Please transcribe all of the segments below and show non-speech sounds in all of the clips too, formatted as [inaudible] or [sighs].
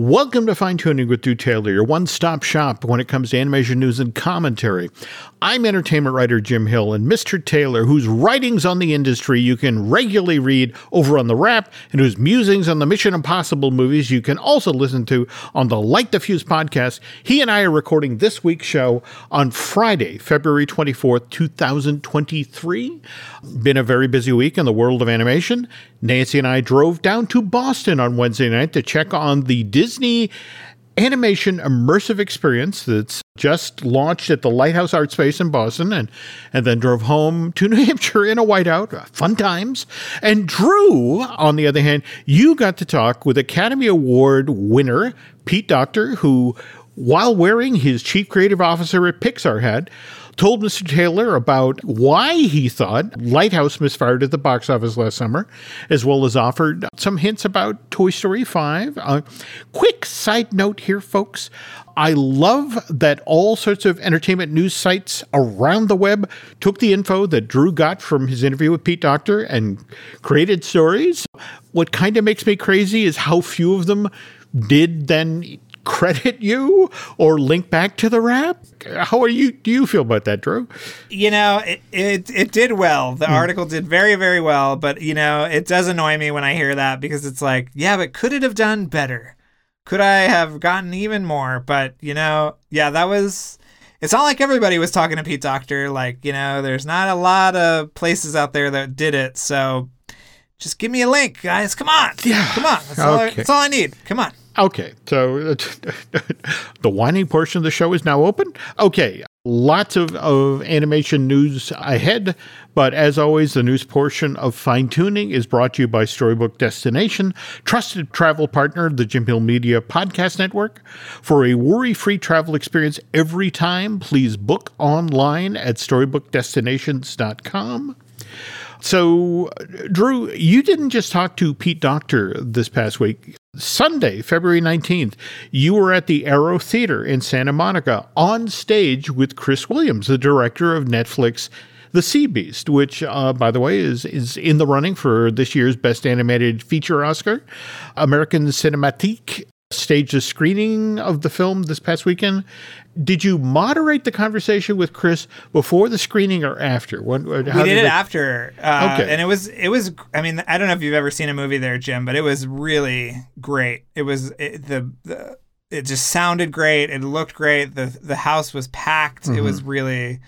Welcome to Fine Tuning with Drew Taylor, your one stop shop when it comes to animation news and commentary. I'm entertainment writer Jim Hill, and Mr. Taylor, whose writings on the industry you can regularly read over on The Wrap, and whose musings on the Mission Impossible movies you can also listen to on the Light the Fuse podcast, he and I are recording this week's show on Friday, February 24th, 2023. Been a very busy week in the world of animation. Nancy and I drove down to Boston on Wednesday night to check on the Disney animation immersive experience that's just launched at the Lighthouse Art Space in Boston and, and then drove home to [laughs] New Hampshire in a whiteout. Uh, fun times. And Drew, on the other hand, you got to talk with Academy Award winner Pete Docter, who, while wearing his chief creative officer at Pixar hat, told Mr. Taylor about why he thought Lightyear misfired at the box office last summer, as well as offered some hints about Toy Story 5. Uh, quick side note here, folks. I love that all sorts of entertainment news sites around the web took the info that Drew got from his interview with Pete Docter and created stories. What kind of makes me crazy is how few of them did then credit you or link back to the Wrap? How are you? Do you feel about that, Drew? You know, it it, it did well. The mm. article did very very well, but you know, it does annoy me when I hear that because it's like, yeah, but could it have done better? Could I have gotten even more? But you know, yeah, that was. It's not like everybody was talking to Pete Docter. Like, you know, there's not a lot of places out there that did it. So just give me a link, guys. Come on. Yeah. Come on. That's, okay. all, I, that's all I need. Come on. Okay, so [laughs] the whining portion of the show is now open. Okay, lots of, of animation news ahead, but as always, the news portion of Fine Tuning is brought to you by Storybook Destination, trusted travel partner, of the Jim Hill Media Podcast Network. For a worry free travel experience every time, please book online at storybookdestinations.com. So, Drew, you didn't just talk to Pete Docter this past week. Sunday, February 19th, you were at the Aero Theater in Santa Monica on stage with Chris Williams, the director of Netflix The Sea Beast, which, uh, by the way, is, is in the running for this year's Best Animated Feature Oscar. American Cinematheque staged a screening of the film this past weekend. Did you moderate the conversation with Chris before the screening or after? What, we did, did it, after. Uh, okay, and it was it was. I mean, I don't know if you've ever seen a movie there, Jim, but it was really great. It was it, the the. It just sounded great. It looked great. the The house was packed. Mm-hmm. It was really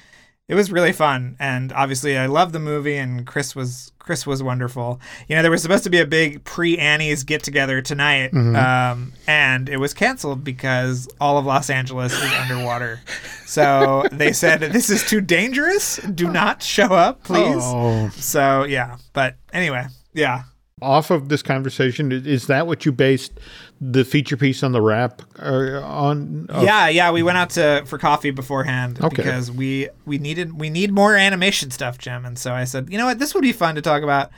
it was really fun and obviously i loved the movie and chris was chris was wonderful. You know there was supposed to be a big pre-annie's get together tonight mm-hmm. um, and it was canceled because all of los angeles is underwater. So they said this is too dangerous. Do not show up please. Oh. so yeah. But anyway yeah off of this conversation, is that what you based the feature piece on the Wrap uh, on? Uh, yeah, yeah. We went out to for coffee beforehand okay. because we we needed we need more animation stuff, Jim. And so I said, you know what, this would be fun to talk about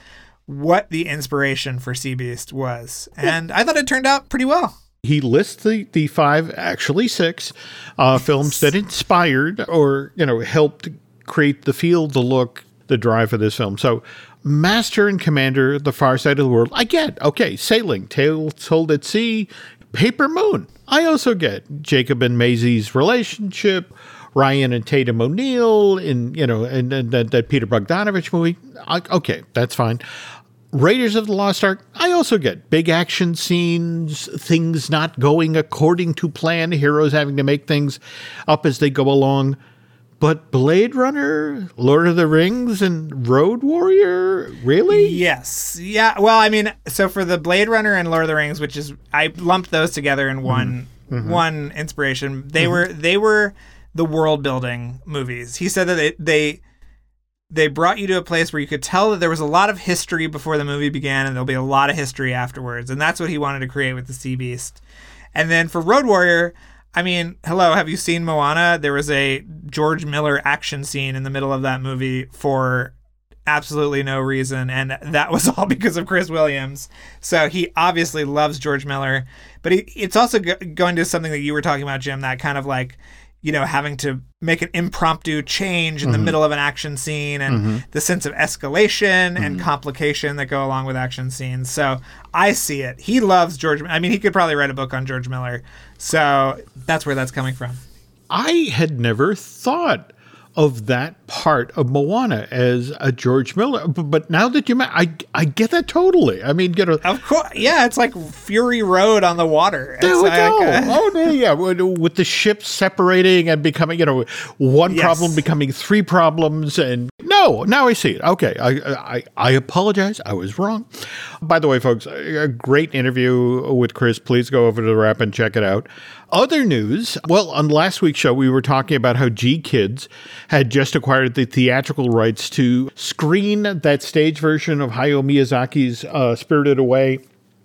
what the inspiration for Sea Beast was, and I thought it turned out pretty well. He lists the, the five, actually six, uh, films that inspired or you know helped create the feel, the look, the drive for this film. So Master and Commander, The Far Side of the World. I get. Okay, Sailing, Tales Told at Sea, Paper Moon. I also get Jacob and Maisie's relationship, Ryan and Tatum O'Neal in, you know, and, and that, that Peter Bogdanovich movie. I, okay, that's fine. Raiders of the Lost Ark, I also get big action scenes, things not going according to plan, heroes having to make things up as they go along. But Blade Runner, Lord of the Rings, and Road Warrior, really? Yes. Yeah. Well, I mean, so for the Blade Runner and Lord of the Rings, which is I lumped those together in one mm-hmm. mm-hmm. one inspiration. They mm-hmm. were they were the world building movies. He said that they, they they brought you to a place where you could tell that there was a lot of history before the movie began, and there'll be a lot of history afterwards. And that's what he wanted to create with the Sea Beast. And then for Road Warrior, I mean, hello, have you seen Moana? There was a George Miller action scene in the middle of that movie for absolutely no reason and that was [laughs] all because of Chris Williams. So he obviously loves George Miller, but he, it's also go- going to something that you were talking about Jim, that kind of like you know, having to make an impromptu change in mm-hmm. the middle of an action scene and mm-hmm. the sense of escalation mm-hmm. and complication that go along with action scenes. So I see it. He loves George. I mean, he could probably write a book on George Miller. So that's where that's coming from. I had never thought of that part of Moana as a George Miller. But now that you, I I get that totally. I mean, you know, of course, yeah, it's like Fury Road on the water. There it's we like, go. Uh, oh no, yeah, [laughs] with the ships separating and becoming, you know, one yes. problem becoming three problems, and no, now I see it. Okay, I I I apologize. I was wrong. By the way, folks, a great interview with Chris. Please go over to the Wrap and check it out. Other news. Well, on last week's show, we were talking about how GKIDS had just acquired the theatrical rights to screen that stage version of Hayao Miyazaki's uh, Spirited Away.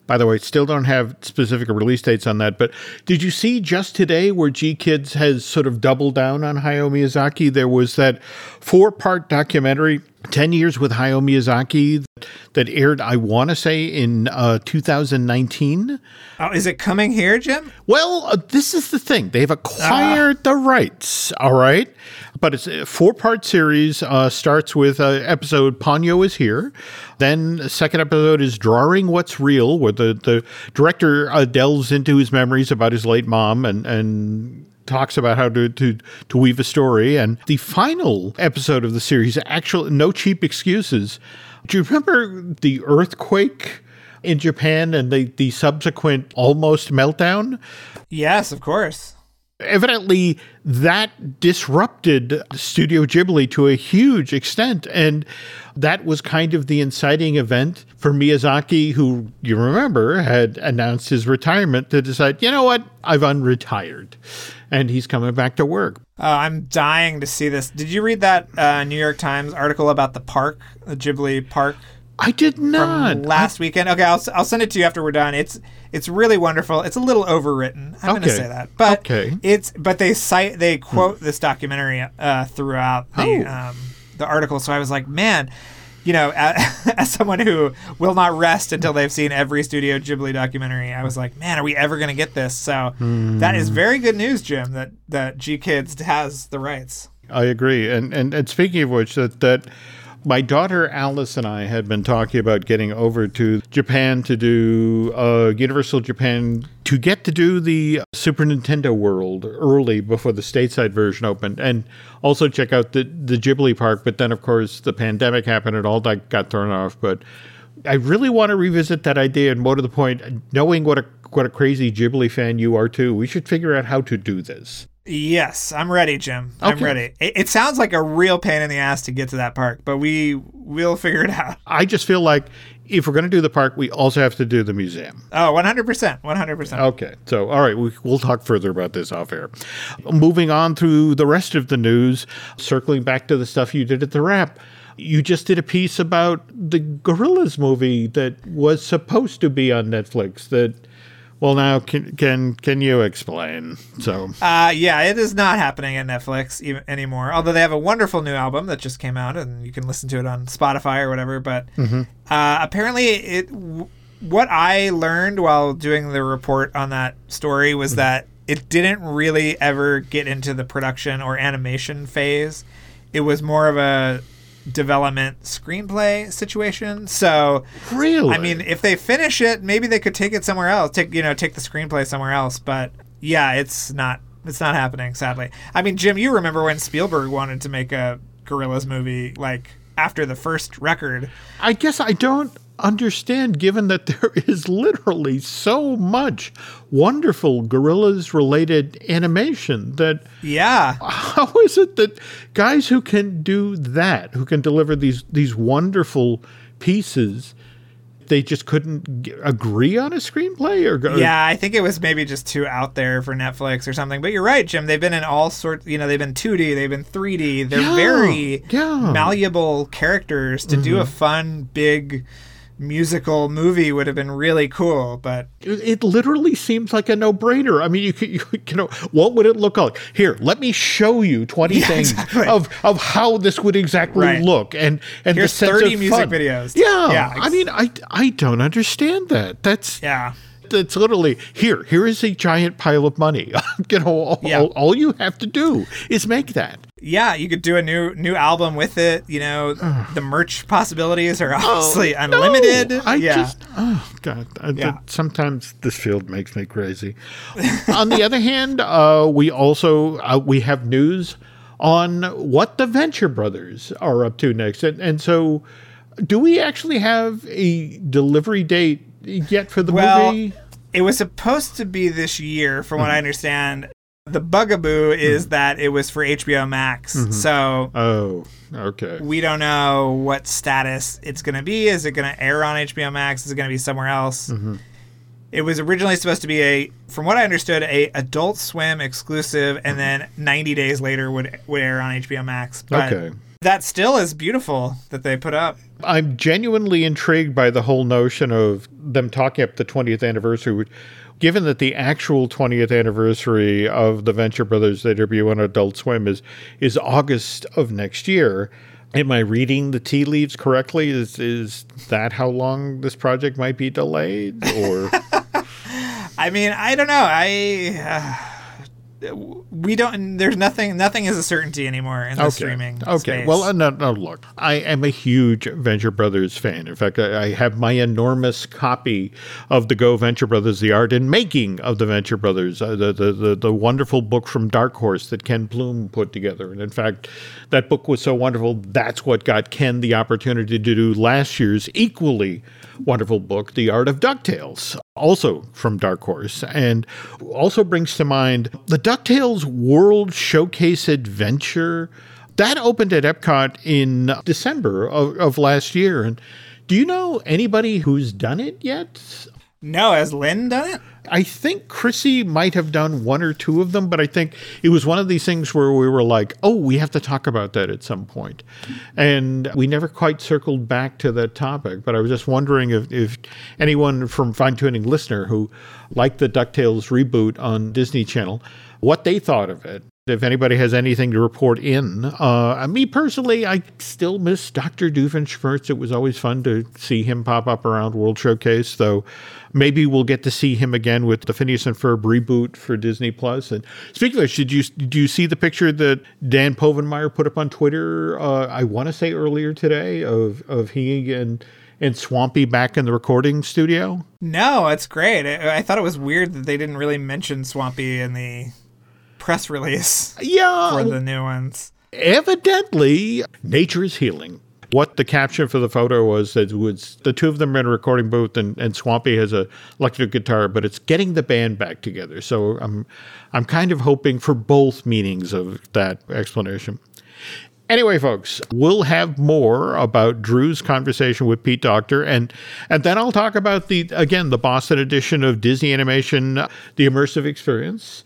By the way, still don't have specific release dates on that, but did you see just today where GKIDS has sort of doubled down on Hayao Miyazaki? There was that four part documentary 10 Years with Hayao Miyazaki that aired, I want to say, in uh, 2019. Oh, is it coming here, Jim? Well, uh, this is the thing. They've acquired uh. the rights, all right? But it's a four part series. Uh, starts with uh, episode Ponyo is Here. Then the second episode is Drawing What's Real, where the, the director uh, delves into his memories about his late mom and, and talks about how to, to, to weave a story. And the final episode of the series, actually, no cheap excuses. Do you remember the earthquake in Japan and the, the subsequent almost meltdown? Yes, of course. Evidently, that disrupted Studio Ghibli to a huge extent. And that was kind of the inciting event for Miyazaki, who you remember had announced his retirement to decide, you know what, I've unretired. And he's coming back to work. Oh, I'm dying to see this. Did you read that uh, New York Times article about the park, the Ghibli park? I did not. last I... weekend. Okay, I'll, I'll send it to you after we're done. It's it's really wonderful. It's a little overwritten. I'm okay. going to say that, but okay. it's but they cite they quote hmm. this documentary uh, throughout the oh. um, the article. So I was like, man, you know, as, [laughs] as, someone who will not rest until they've seen every Studio Ghibli documentary, I was like, man, are we ever going to get this? So mm. that is very good news, Jim. That that GKIDS has the rights. I agree, and and, and speaking of which, that that my daughter Alice and I had been talking about getting over to Japan to do uh, Universal Japan to get to do the Super Nintendo World early before the stateside version opened, and also check out the the Ghibli Park. But then, of course, the pandemic happened and all that got thrown off. But I really want to revisit that idea. And more to the point, knowing what a what a crazy Ghibli fan you are too, we should figure out how to do this. Yes, I'm ready, Jim. Okay. I'm ready. It, it, sounds like a real pain in the ass to get to that park, but we will figure it out. I just feel like if we're going to do the park, we also have to do the museum. Oh, 100%. 100%. Okay. So, all right, we, we'll talk further about this off air. Moving on through the rest of the news, circling back to the stuff you did at the Wrap. You just did a piece about the Gorillaz movie that was supposed to be on Netflix that well, now can can can you explain? So, uh, yeah, it is not happening at Netflix even, anymore. Although they have a wonderful new album that just came out, and you can listen to it on Spotify or whatever. But mm-hmm. uh, apparently, it w- what I learned while doing the report on that story was mm-hmm. that it didn't really ever get into the production or animation phase. It was more of a development screenplay situation. So really, I mean, if they finish it, maybe they could take it somewhere else. Take you know, take the screenplay somewhere else. But yeah, it's not. It's not happening, sadly. I mean, Jim, you remember when Spielberg wanted to make a Gorillaz movie like after the first record? I guess I don't understand given that there [laughs] is literally so much wonderful Gorillaz related animation that yeah how is it that guys who can do that who can deliver these these wonderful pieces they just couldn't g- agree on a screenplay or, or, yeah i think it was maybe just too out there for netflix or something but you're right jim they've been in all sorts you know they've been 2d they've been 3d they're yeah, very yeah. malleable characters to mm-hmm. do a fun big musical movie would have been really cool, but it, it literally seems like a no-brainer. I mean, you could, you, you, know, what would it look like? Here, let me show you twenty [laughs] yeah, things exactly. of of how this would exactly right. look, and and Here's the sense thirty of music fun. videos. Yeah, yeah. I mean, I I don't understand that. That's yeah. It's literally here. Here is a giant pile of money. [laughs] you know, all, yeah. all, all you have to do is make that yeah, you could do a new new album with it. You know, [sighs] the merch possibilities are obviously oh, unlimited. No, I yeah. just oh god, I, yeah. sometimes this field makes me crazy. [laughs] on the other hand, uh, we also uh, we have news on what the Venture Brothers are up to next, and and so do we actually have a delivery date yet for the well, movie? It was supposed to be this year, from what I mm-hmm. understand. The bugaboo is mm that it was for HBO Max. Mm-hmm. So Oh, okay. We don't know what status it's going to be. Is it going to air on HBO Max? Is it going to be somewhere else? Mm-hmm. It was originally supposed to be a, from what I understood, a Adult Swim exclusive, and mm-hmm. then 90 days later would would air on HBO Max. But okay. That still is beautiful that they put up. I'm genuinely intrigued by the whole notion of them talking up the 20th anniversary, given that the actual 20th anniversary of the Venture Brothers debut on Adult Swim is is August of next year. Am I reading the tea leaves correctly? Is is that how long this project might be delayed or [laughs] I mean, I don't know. I uh we don't there's nothing nothing is a certainty anymore in the okay. streaming okay space. well uh, no, no look i am a huge venture brothers fan in fact I, I, have my enormous copy of the go venture brothers the art and making of the venture brothers uh, the, the, the the wonderful book from dark horse that ken plume put together and in fact that book was so wonderful that's what got ken the opportunity to do last year's equally wonderful book, The Art of DuckTales, also from Dark Horse, and also brings to mind the DuckTales World Showcase Adventure. That opened at Epcot in December of, of last year. And do you know anybody who's done it yet? No, has Lynn done it? I think Chrissy might have done one or two of them, but I think it was one of these things where we were like, oh, we have to talk about that at some point. And we never quite circled back to that topic. But I was just wondering if, if anyone from Fine Tuning Listener who liked the DuckTales reboot on Disney Channel, what they thought of it. If anybody has anything to report in, uh, me personally, I still miss Dr. Doofenshmirtz. It was always fun to see him pop up around World Showcase, though maybe we'll get to see him again with the Phineas and Ferb reboot for Disney Plus. And speaking of which, did you did you see the picture that Dan Povenmire put up on Twitter? Uh, I want to say earlier today of of he and and Swampy back in the recording studio. No, it's great. I, I thought it was weird that they didn't really mention Swampy in the press release. Yeah, for the new ones. Evidently, nature is healing what the caption for the photo was that was the two of them in a recording booth and, and Swampy has a electric guitar, but it's getting the band back together. So I'm I'm kind of hoping for both meanings of that explanation. Anyway, folks, we'll have more about Drew's conversation with Pete Docter, and and then I'll talk about the again the Boston edition of Disney Animation, the immersive experience.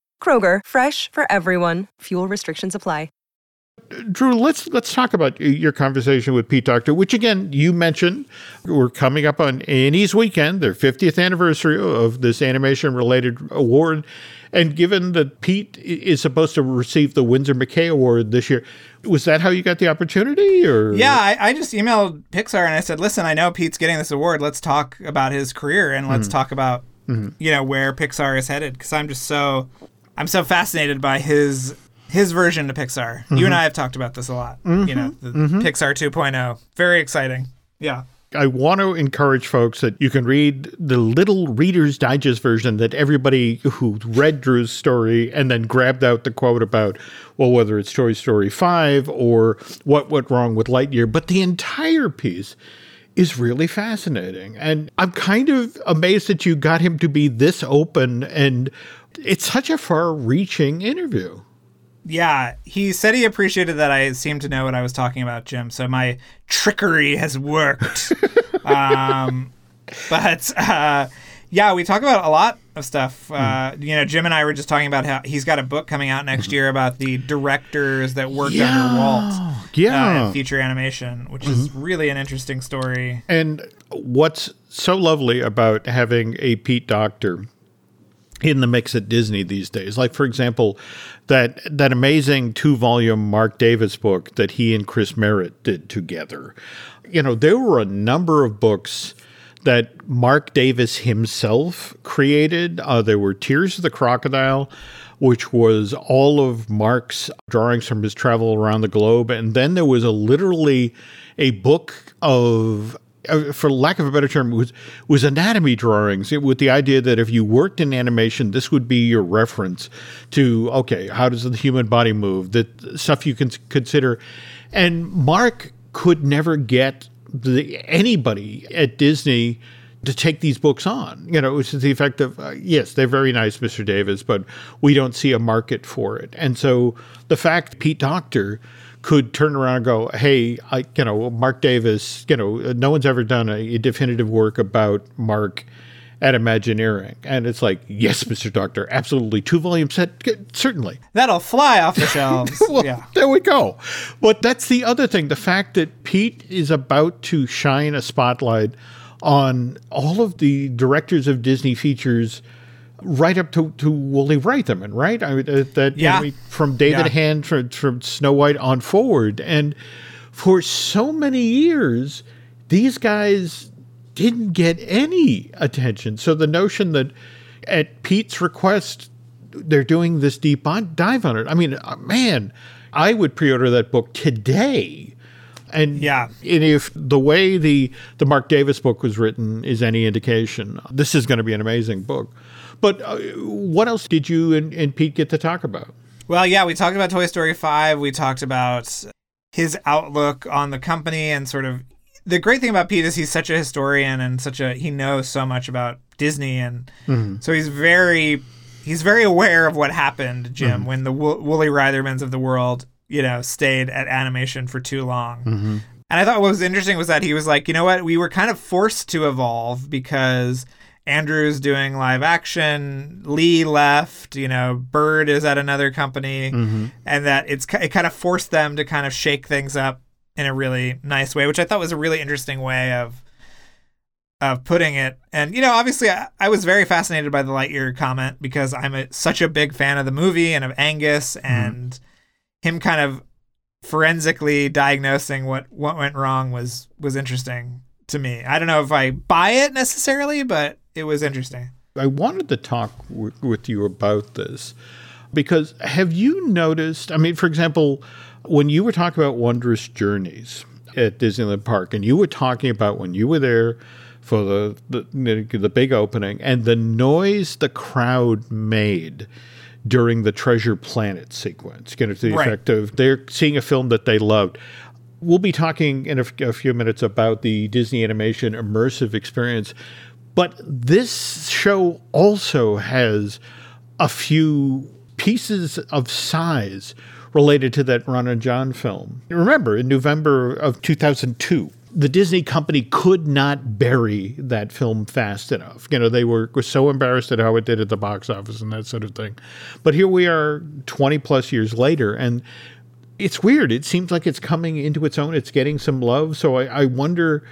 Kroger, fresh for everyone. Fuel restrictions apply. Drew, let's let's talk about your conversation with Pete Docter, which again you mentioned. We're coming up on Annie's weekend, their 50th anniversary of this animation related award. And given that Pete is supposed to receive the Winsor McCay Award this year, was that how you got the opportunity? Or yeah, I, I just emailed Pixar and I said, "Listen, I know Pete's getting this award. Let's talk about his career and let's mm-hmm. talk about mm-hmm. you know where Pixar is headed." Because I'm just so I'm so fascinated by his his version to Pixar. Mm-hmm. You and mm-hmm. I have talked about this a lot. Mm-hmm. You know, the mm-hmm. Pixar 2.0. Very exciting. Yeah. I want to encourage folks that you can read the little Reader's Digest version that everybody who read Drew's story and then grabbed out the quote about, well, whether it's Toy Story 5 or what went wrong with Lightyear, but the entire piece is really fascinating. And I'm kind of amazed that you got him to be this open and it's such a far reaching interview. Yeah, he said he appreciated that I seemed to know what I was talking about, Jim. So my trickery has worked. [laughs] um, but uh, yeah, we talk about a lot of stuff. Uh, mm. You know, Jim and I were just talking about how he's got a book coming out next mm-hmm. year about the directors that worked yeah. under Walt. Yeah, uh, feature animation, which mm-hmm. is really an interesting story. And what's so lovely about having a Pete Docter in the mix at Disney these days. Like for example, that that amazing two-volume Marc Davis book that he and Chris Merritt did together. You know, there were a number of books that Marc Davis himself created. Uh, there were Tears of the Crocodile, which was all of Marc's drawings from his travel around the globe, and then there was a literally a book of for lack of a better term, was was anatomy drawings with the idea that if you worked in animation, this would be your reference to okay, how does the human body move? That stuff you can consider. And Marc could never get the, anybody at Disney to take these books on. You know, which is the effect of uh, yes, they're very nice, Mr. Davis, but we don't see a market for it. And so the fact Pete Docter could turn around and go, "Hey, I, you know, Marc Davis, you know, no one's ever done a, a definitive work about Marc." at Imagineering. And it's like, yes, Mr. Docter, absolutely. Two volume set, certainly. That'll fly off the [laughs] shelves. well, yeah. There we go. But that's the other thing the fact that Pete is about to shine a spotlight on all of the directors of Disney features. Right up to, to Woolie Reitherman, right? I mean, uh, that yeah. You know, from David yeah. Hand from, from Snow White on forward, and for so many years, these guys didn't get any attention. So the notion that at Pete's request, they're doing this deep dive on it. I mean, uh, man, I would pre-order that book today. And yeah, and if the way the the Marc Davis book was written is any indication, this is going to be an amazing book. But uh, what else did you and, and Pete get to talk about? Well, yeah, we talked about Toy Story 5. We talked about his outlook on the company and sort of the great thing about Pete is he's such a historian and such a he knows so much about Disney and mm-hmm. so he's very he's very aware of what happened, Jim, mm-hmm. when the Wo- Woolie Reithermans of the world, you know, stayed at animation for too long. Mm-hmm. And I thought what was interesting was that he was like, you know what, we were kind of forced to evolve because Andrew's doing live action, Lee left, you know, Bird is at another company, mm-hmm. and that it's it kind of forced them to kind of shake things up in a really nice way, which I thought was a really interesting way of of putting it. And you know, obviously, I, I was very fascinated by the Lightyear comment because I'm a, such a big fan of the movie and of Angus mm-hmm. and him kind of forensically diagnosing what what went wrong was was interesting to me. I don't know if I buy it necessarily, but it was interesting. I wanted to talk w- with you about this because have you noticed? I mean, for example when you were talking about Wondrous Journeys at Disneyland Park, and you were talking about when you were there for the, the, the big opening and the noise the crowd made during the Treasure Planet sequence, you know, to the right. effect of they're seeing a film that they loved. We'll be talking in a, a few minutes about the Disney animation immersive experience, but this show also has a few pieces of size related to that Ron and John film. Remember, in November of 2002, the Disney company could not bury that film fast enough. You know, they were, were so embarrassed at how it did at the box office and that sort of thing. But here we are 20 plus years later, and it's weird. It seems like it's coming into its own. It's getting some love. So I, I wonder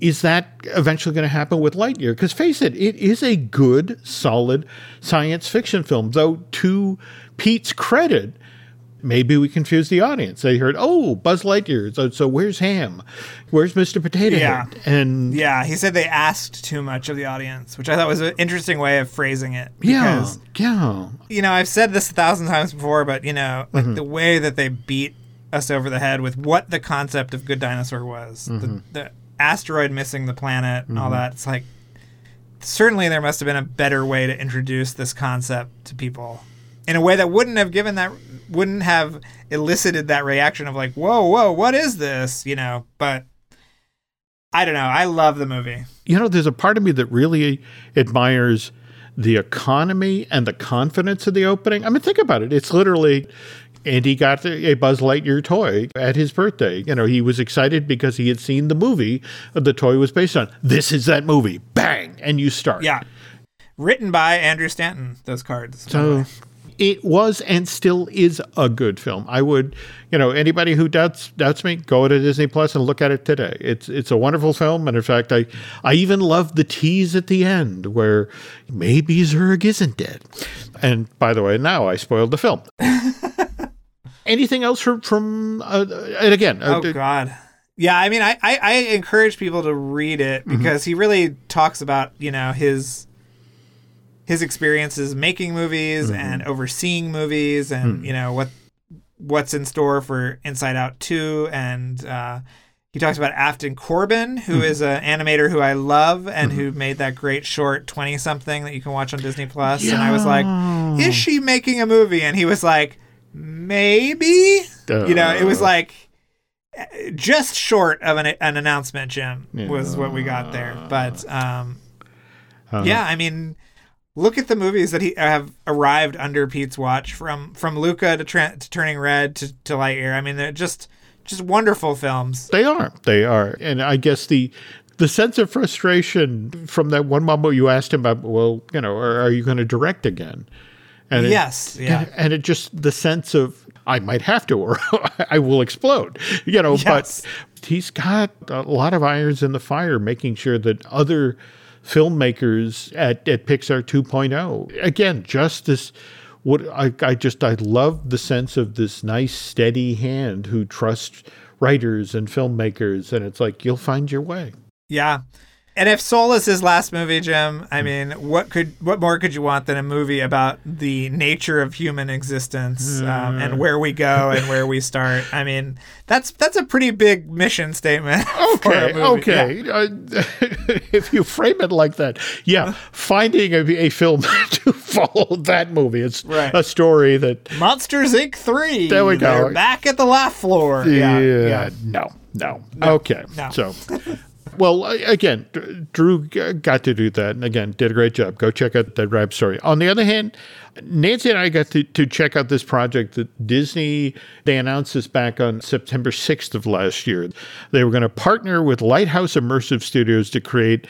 is that eventually going to happen with Lightyear? Because face it, it is a good, solid science fiction film. Though, to Pete's credit, maybe we confused the audience. They heard, "Oh, Buzz Lightyear." So, so where's Ham? Where's Mr. Potato yeah. Head? And yeah, he said they asked too much of the audience, which I thought was an interesting way of phrasing it. Because, yeah, yeah. You know, I've said this a thousand times before, but you know, like mm-hmm. the way that they beat us over the head with what the concept of Good Dinosaur was, mm-hmm. the, the, asteroid missing the planet, and mm-hmm. all that. It's like certainly there must have been a better way to introduce this concept to people in a way that wouldn't have given that wouldn't have elicited that reaction of like, whoa, whoa, what is this? You know, but I don't know. I love the movie. You know, there's a part of me that really admires the economy and the confidence of the opening. I mean, think about it. It's literally, and he got a Buzz Lightyear toy at his birthday. You know, he was excited because he had seen the movie the toy was based on. This is that movie. Bang! And you start. Yeah. Written by Andrew Stanton, those cards. So it was and still is a good film. I would, you know, anybody who doubts doubts me, go to Disney Plus and look at it today. It's it's a wonderful film, and in fact, I I even love the tease at the end where maybe Zurg isn't dead. And by the way, now I spoiled the film. [laughs] Anything else from from uh, and again? Uh, oh God. Yeah, I mean, I, I, I encourage people to read it mm-hmm. because mm-hmm. he really talks about you know his his experiences making movies mm-hmm. and overseeing movies and mm. you know what what's in store for Inside Out 2 and uh, he talks about Aphton Corbin, who mm-hmm. is an animator who I love and mm-hmm. who made that great short 20 something that you can watch on Disney Plus. Yeah. And I was like, is she making a movie? And he was like, maybe. Uh. You know, it was like just short of an, an announcement, Jim, yeah. was what we got there. But um, uh-huh. yeah, I mean, look at the movies that he have arrived under Pete's watch from from Luca to, tra- to Turning Red to, to Lightyear. I mean, they're just just wonderful films. They are. They are. And I guess the the sense of frustration from that one moment you asked him about, well, you know, are, are you going to direct again? And yes, it, yeah. And it just the sense of I might have to, or [laughs] I will explode. You know, yes. but he's got a lot of irons in the fire, making sure that other filmmakers at, at Pixar 2.0. Again, just this what I, I just I love the sense of this nice steady hand who trusts writers and filmmakers and it's like you'll find your way. Yeah. And if Soul is his last movie, Jim, I hmm. mean, what could what more could you want than a movie about the nature of human existence um, and where we go and where we start? I mean, that's that's a pretty big mission statement. [laughs] Okay, okay. Yeah. Uh, [laughs] if you frame it like that, yeah, finding a, a film [laughs] to follow that movie. It's right. a story that Monsters Inc. three. There we go. They're back at the laugh floor. Yeah, yeah. yeah. No, no, no. Okay. No. So well, again, Drew got to do that, and again, did a great job. Go check out that Wrap story. On the other hand, Nancy and I got to, to check out this project that Disney, they announced this back on September 6th of last year. They were going to partner with Lighthouse Immersive Studios to create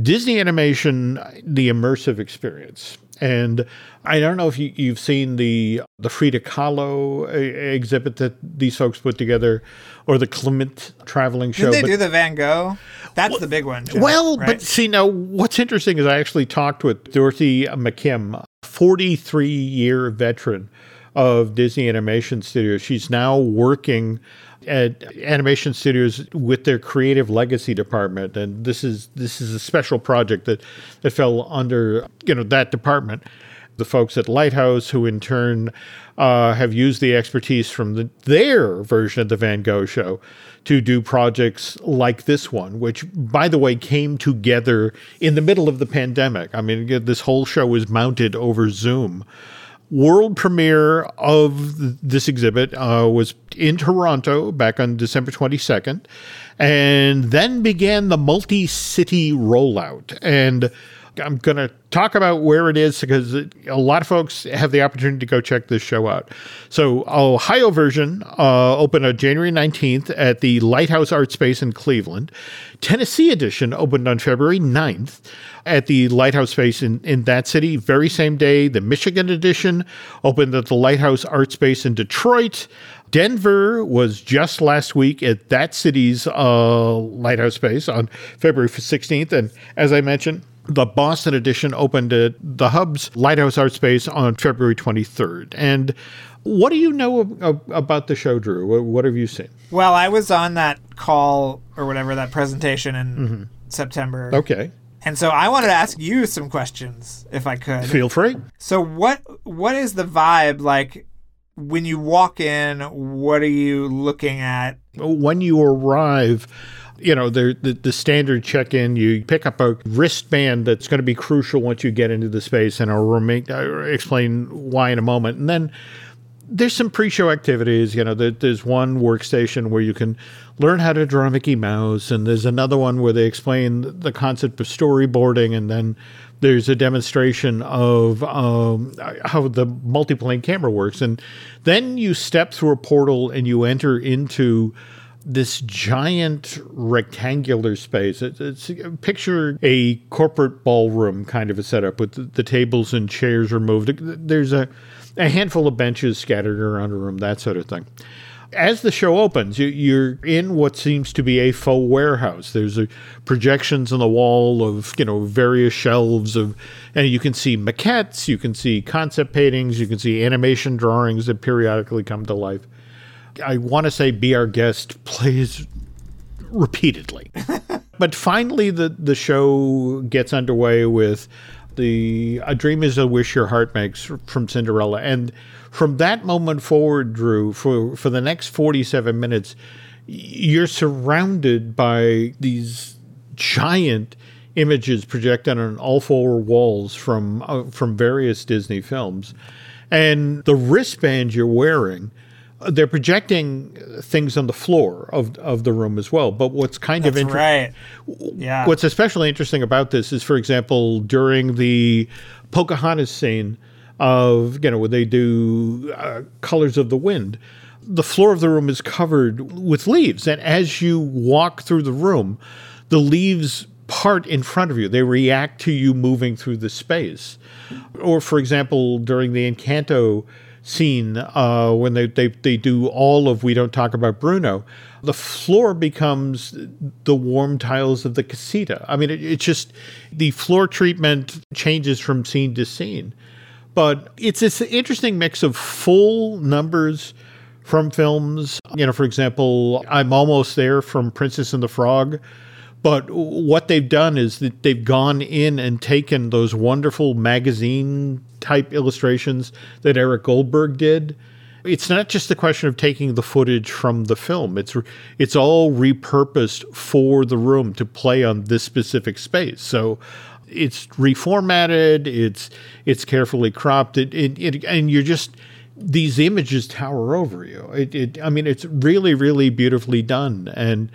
Disney Animation, uh, the immersive experience. And I don't know if you, have seen the the Frida Kahlo uh, exhibit that these folks put together, or the Klimt traveling show. Did they but, do the Van Gogh? That's well, the big one. Joe, well, right? but see now, what's interesting is I actually talked with Dorothy McKim, 43 year veteran of Disney Animation Studios. She's now working at animation studios with their creative legacy department and this is this is a special project that that fell under you know that department. The folks at lighthouse who in turn uh, have used the expertise from the, their version of the van gogh show to do projects like this one which by the way came together in the middle of the pandemic. I mean this whole show was mounted over zoom world premiere of this exhibit uh, was in Toronto back on December 22nd, and then began the multi city rollout. And I'm going to talk about where it is because a lot of folks have the opportunity to go check this show out. So, Ohio version uh, opened on January 19th at the Lighthouse Art Space in Cleveland. Tennessee edition opened on February 9th at the Lighthouse Space in, in that city. Very same day, the Michigan edition opened at the Lighthouse Art Space in Detroit. Denver was just last week at that city's uh, Lighthouse Space on February 16th. And as I mentioned, the Boston edition opened at the Hub's Lighthouse Art Space on February 23rd. And what do you know about the show, Drew? What have you seen? Well, I was on that call or whatever, that presentation in mm-hmm. September. Okay. And so I wanted to ask you some questions, if I could. Feel free. So what what is the vibe like when you walk in? What are you looking at? When you arrive, you know, the, the, standard check in, you pick up a wristband that's going to be crucial once you get into the space, and I'll remain, I'll explain why in a moment. And then there's some pre-show activities. You know, there's one workstation where you can learn how to draw Mickey Mouse, and there's another one where they explain the concept of storyboarding, and then there's a demonstration of um, how the multiplane camera works, and then you step through a portal and you enter into this giant rectangular space. It, it's picture a corporate ballroom kind of a setup with the, the tables and chairs removed. There's a a handful of benches scattered around a room, that sort of thing. As the show opens, you, are in what seems to be a faux warehouse. There's a, projections on the wall of you know various shelves of, and you can see maquettes, you can see concept paintings, you can see animation drawings that periodically come to life. I want to say "Be Our Guest" plays repeatedly, [laughs] but finally the the show gets underway with the A Dream is a Wish Your Heart Makes from Cinderella. And from that moment forward, Drew, for, for the next 47 minutes, you're surrounded by these giant images projected on all four walls from uh, from various Disney films. And the wristband you're wearing they're projecting things on the floor of of the room as well. But what's kind That's of interesting, right? Yeah. What's especially interesting about this is, for example, during the Pocahontas scene of you know where they do uh, Colors of the Wind, the floor of the room is covered with leaves, and as you walk through the room, the leaves part in front of you. They react to you moving through the space. Or, for example, during the Encanto scene uh, when they, they, they do all of We Don't Talk About Bruno, the floor becomes the warm tiles of the casita. I mean, it, it's just the floor treatment changes from scene to scene. But it's this interesting mix of full numbers from films. You know, for example, I'm Almost There from Princess and the Frog but what they've done is that they've gone in and taken those wonderful magazine type illustrations that Eric Goldberg did. It's not just a question of taking the footage from the film. It's it's all repurposed for the room to play on this specific space. So it's reformatted. It's it's carefully cropped. It, it, it and you're just these images tower over you. It, it I mean, it's really really beautifully done and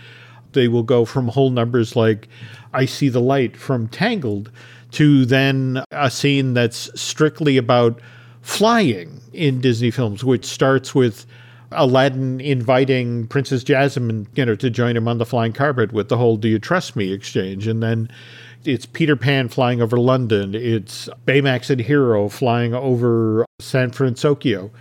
they will go from whole numbers like I See the Light from Tangled to then a scene that's strictly about flying in Disney films, which starts with Aladdin inviting Princess Jasmine, you know, to join him on the flying carpet with the whole "Do you trust me?" exchange, and then it's Peter Pan flying over London. It's Baymax and Hero flying over San Francisco,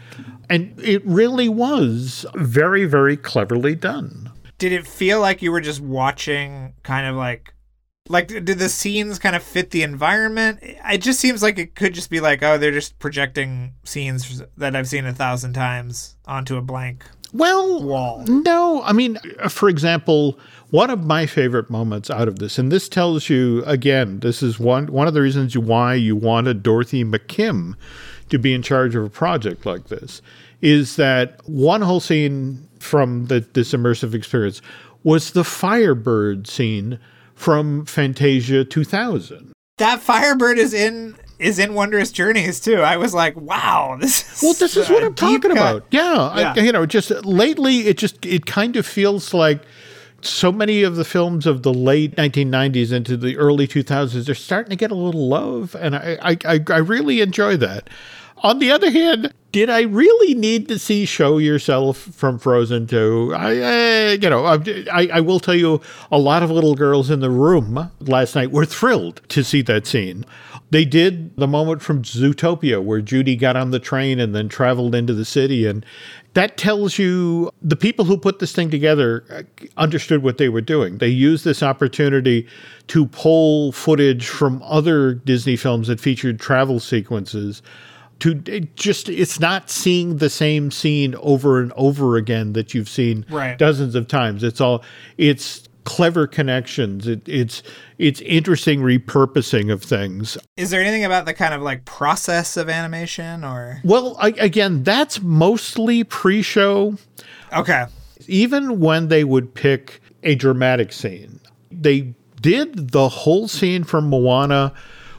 and it really was very, very cleverly done did it feel like you were just watching kind of like like did the scenes kind of fit the environment? It just seems like it could just be like oh they're just projecting scenes that i've seen a thousand times onto a blank well wall. no i mean uh, for example one of my favorite moments out of this and this tells you again this is one one of the reasons why you wanted dorothy mckim to be in charge of a project like this is that one whole scene from the, this immersive experience was the Firebird scene from Fantasia 2000. That Firebird is in is in Wondrous Journeys too. I was like, wow, this is well. This is what I'm talking cut. about. Yeah, yeah. I, you know, just lately, it just it kind of feels like so many of the films of the late 1990s into the early 2000s are starting to get a little love, and I I, I, I really enjoy that. On the other hand, did I really need to see "Show Yourself" from Frozen 2? I, I you know, I, I will tell you, a lot of little girls in the room last night were thrilled to see that scene. They did the moment from Zootopia where Judy got on the train and then traveled into the city, and that tells you the people who put this thing together uh, understood what they were doing. They used this opportunity to pull footage from other Disney films that featured travel sequences to it just it's not seeing the same scene over and over again that you've seen right. dozens of times. It's all it's clever connections. It, it's it's interesting repurposing of things. Is there anything about the kind of like process of animation or? Well, I, again, that's mostly pre-show. Okay. Even when they would pick a dramatic scene, they did the whole scene from Moana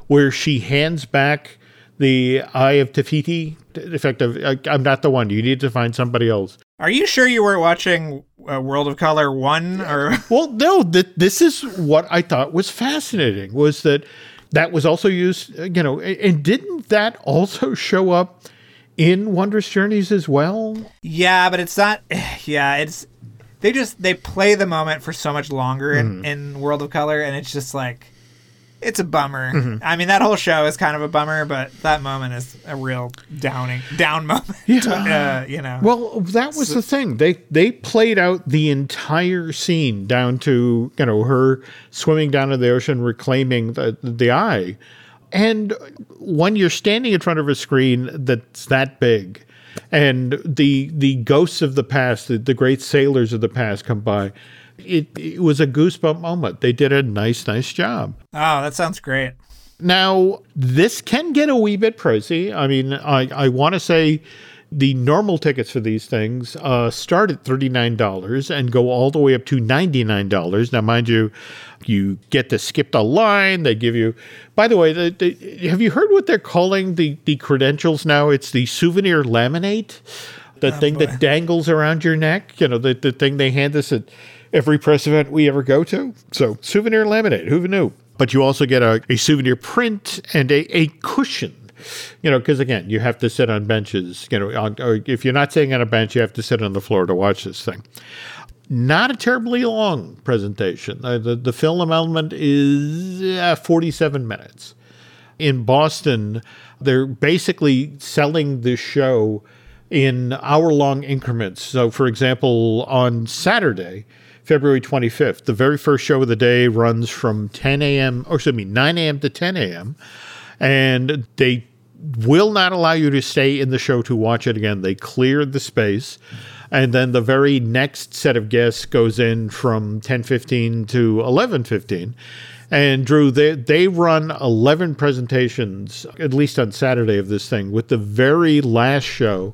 where she hands back the Eye of Te Fiti effect I'm not the one. You need to find somebody else. Are you sure you were watching uh, World of Color one or? [laughs] well, no. That this is what I thought was fascinating was that that was also used. You know, and didn't that also show up in Wondrous Journeys as well? Yeah, but it's not. [sighs] Yeah, it's they just they play the moment for so much longer in, mm. in World of Color, and it's just like it's a bummer. Mm-hmm. I mean, that whole show is kind of a bummer, but that moment is a real downing down [laughs] moment. Yeah. Uh, you know. Well, that was so, the thing. They they played out the entire scene down to you know her swimming down in the ocean, reclaiming the the eye, and when you're standing in front of a screen that's that big. And the the ghosts of the past, the, the great sailors of the past come by it, it was a goosebump moment. They did a nice, nice job. Oh, that sounds great. Now, this can get a wee bit pricey. I mean, I, I want to say the normal tickets for these things uh, start at $39 and go all the way up to $99. Now, mind you, you get to skip the line. They give you, by the way, the, the, have you heard what they're calling the, the credentials now? It's the souvenir laminate, the oh, thing boy. that dangles around your neck. You know, the, the thing they hand us at every press event we ever go to. So, souvenir laminate, who knew? But you also get a, a souvenir print and a, a cushion you know, because again, you have to sit on benches. You know, on, if you're not sitting on a bench, you have to sit on the floor to watch this thing. Not a terribly long presentation. Uh, the, the film element is uh, 47 minutes. In Boston, they're basically selling this show in hour long increments. So, for example, on Saturday, February 25th. The very first show of the day runs from 10 a.m., or oh, excuse me, 9 a.m. to 10 a.m. And they will not allow you to stay in the show to watch it again. They clear the space. And then the very next set of guests goes in from 10:15 to 11:15. And Drew, they they run 11 presentations at least on Saturday of this thing with the very last show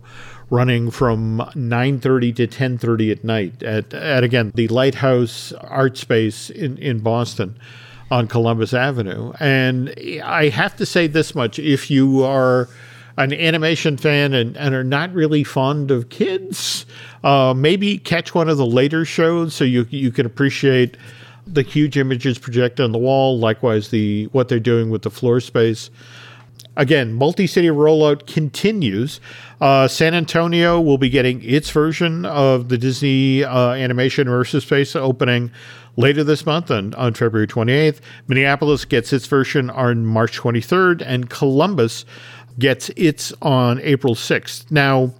running from 9:30 to 10:30 at night at, at again the Lighthouse Art Space in in Boston on Columbus Avenue. And I have to say this much: if you are an animation fan and, and are not really fond of kids, uh, maybe catch one of the later shows so you you can appreciate the huge images projected on the wall. Likewise, the what they're doing with the floor space. Again, multi city rollout continues. Uh, San Antonio will be getting its version of the Disney uh, animation immersive space opening later this month on, on February 28th. Minneapolis gets its version on March 23rd, and Columbus gets its on April 6th. Now,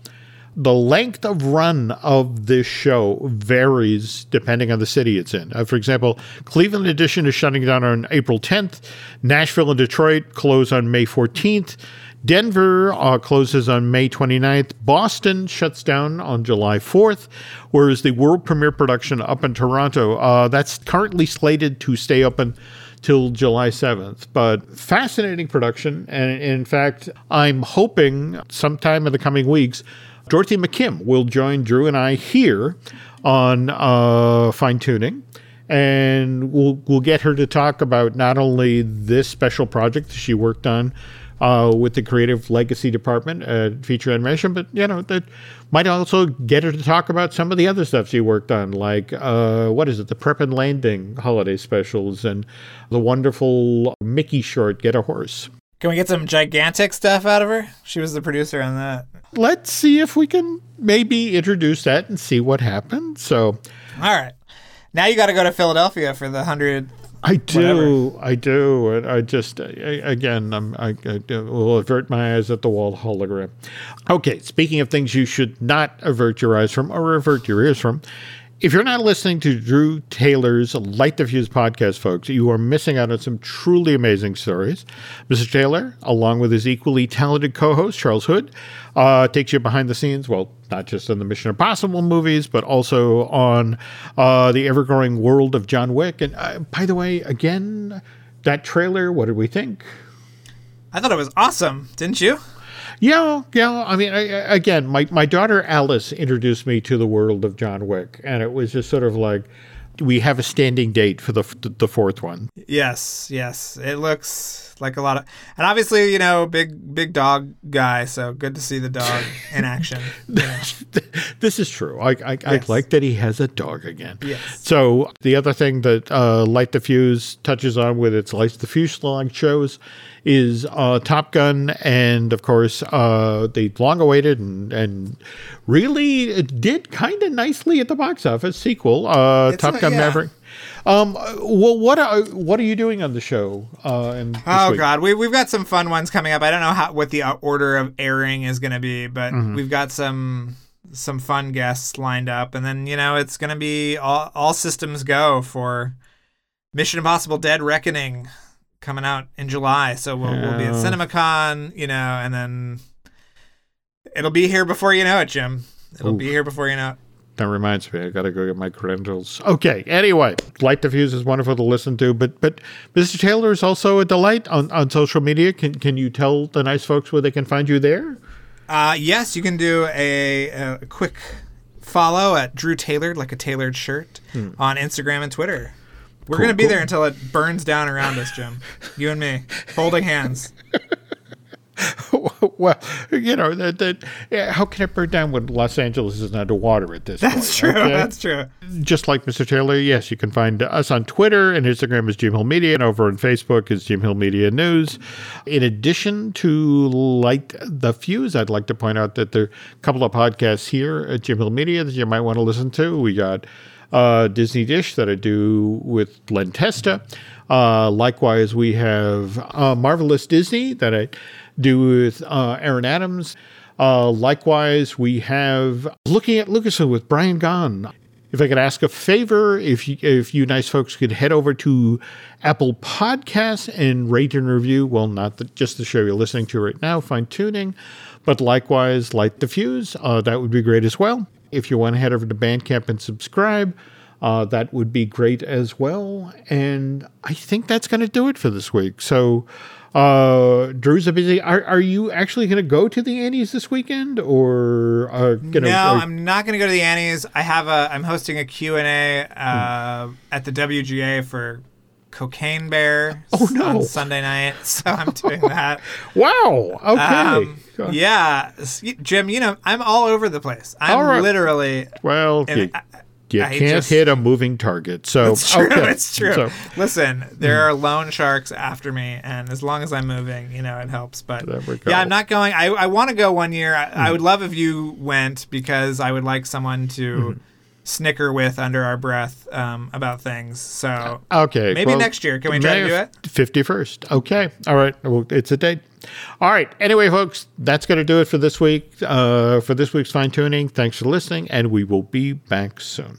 the length of run of this show varies depending on the city it's in. Uh, for example, Cleveland Edition is shutting down on April 10th. Nashville and Detroit close on May 14th. Denver uh, closes on May 29th. Boston shuts down on July 4th, whereas the world premiere production up in Toronto, uh, that's currently slated to stay open till July 7th. But fascinating production. And in fact, I'm hoping sometime in the coming weeks Dorothy McKim will join Drew and I here on uh, fine tuning. And we'll we'll get her to talk about not only this special project that she worked on uh, with the creative legacy department at Feature Animation, but you know that might also get her to talk about some of the other stuff she worked on, like uh, what is it, the Prep and Landing holiday specials and the wonderful Mickey short, Get a Horse. Can we get some gigantic stuff out of her? She was the producer on that. Let's see if we can maybe introduce that and see what happens. So, all right. Now you got to go to Philadelphia for the 100 I do, whatever. I do, and I just I, again I'm, I, I will avert my eyes at the wall hologram. Okay, speaking of things you should not avert your eyes from or avert your ears from, if you're not listening to Drew Taylor's Light the Fuse podcast, folks, you are missing out on some truly amazing stories. Mr. Taylor, along with his equally talented co host, Charles Hood, uh, takes you behind the scenes, well, not just on the Mission Impossible movies, but also on uh, the ever growing world of John Wick. And uh, by the way, again, that trailer, what did we think? I thought it was awesome, didn't you? Yeah, yeah. I mean, I, again, my, my daughter Alice introduced me to the world of John Wick, and it was just sort of like we have a standing date for the the fourth one. Yes, yes. It looks like a lot of, and obviously, you know, big big dog guy. So good to see the dog [laughs] in action. You know. this is true. I I, yes. I, like that he has a dog again. Yes. So the other thing that uh, Light the Fuse touches on with its Light the Fuselage shows is uh, Top Gun, and of course, uh, they long awaited and, and really did kind of nicely at the box office sequel, uh, Top Gun yeah. Maverick. Um, well, what are what are you doing on the show? Uh, and oh week? God, we we've got some fun ones coming up. I don't know how what the order of airing is going to be, but mm-hmm. we've got some some fun guests lined up, and then you know it's going to be all all systems go for Mission Impossible: Dead Reckoning coming out in July. So we'll, yeah. we'll be at CinemaCon, you know, and then it'll be here before you know it, Jim. It'll Oof. be here before you know it. That reminds me, I got to go get my credentials. Okay. Anyway, Light the Fuse is wonderful to listen to, but but Mr. Taylor is also a delight on, on social media. Can can you tell the nice folks where they can find you there? Uh, yes, you can do a, a quick follow at Drew Tailored, like a tailored shirt, hmm. on Instagram and Twitter. We're cool, gonna be cool. there until it burns down around us, Jim. You and me, holding hands. [laughs] [laughs] well, you know that that yeah, how can it burn down when Los Angeles is underwater at this That's point? That's true. Okay? That's true. Just like Mr. Taylor, yes, you can find us on Twitter and Instagram is Jim Hill Media, and over on Facebook is Jim Hill Media News. In addition to Light the Fuse, I'd like to point out that there are a couple of podcasts here at Jim Hill Media that you might want to listen to. We got uh, Disney Dish that I do with Len Testa. Uh, likewise, we have uh, Marvelous Disney that I do with uh, Aaron Adams. Uh, likewise, we have Looking at Lucasfilm with Brian Gaughan. If I could ask a favor, if you, if you nice folks could head over to Apple Podcasts and rate and review, well, not the, just the show you're listening to right now, fine tuning, but likewise, light the fuse. Uh, that would be great as well. If you want to head over to Bandcamp and subscribe, uh, that would be great as well. And I think that's going to do it for this week. So, uh, Drew's a busy. Are, are you actually going to go to the Annie's this weekend, or uh, gonna, no? Are, I'm not going to go to the Annie's. I have a. I'm hosting a Q and A uh, hmm. at the WGA for Cocaine Bear oh, no. on Sunday night, [laughs] so I'm doing that. [laughs] wow. Okay. Um, yeah, Jim. You know, I'm all over the place. I'm right. literally. Well, you, you I can't just, hit a moving target. So it's true. Okay. It's true. So, Listen, there mm. are loan sharks after me, and as long as I'm moving, you know, it helps. But yeah, I'm not going. I, I want to go one year. I, mm. I, would love if you went because I would like someone to. Mm snicker with under our breath um, about things. So okay, maybe well, next year. Can we try to do it? Fifty first. Okay. All right. Well, it's a date. All right. Anyway, folks, that's going to do it for this week. Uh, for this week's fine tuning. Thanks for listening, and we will be back soon.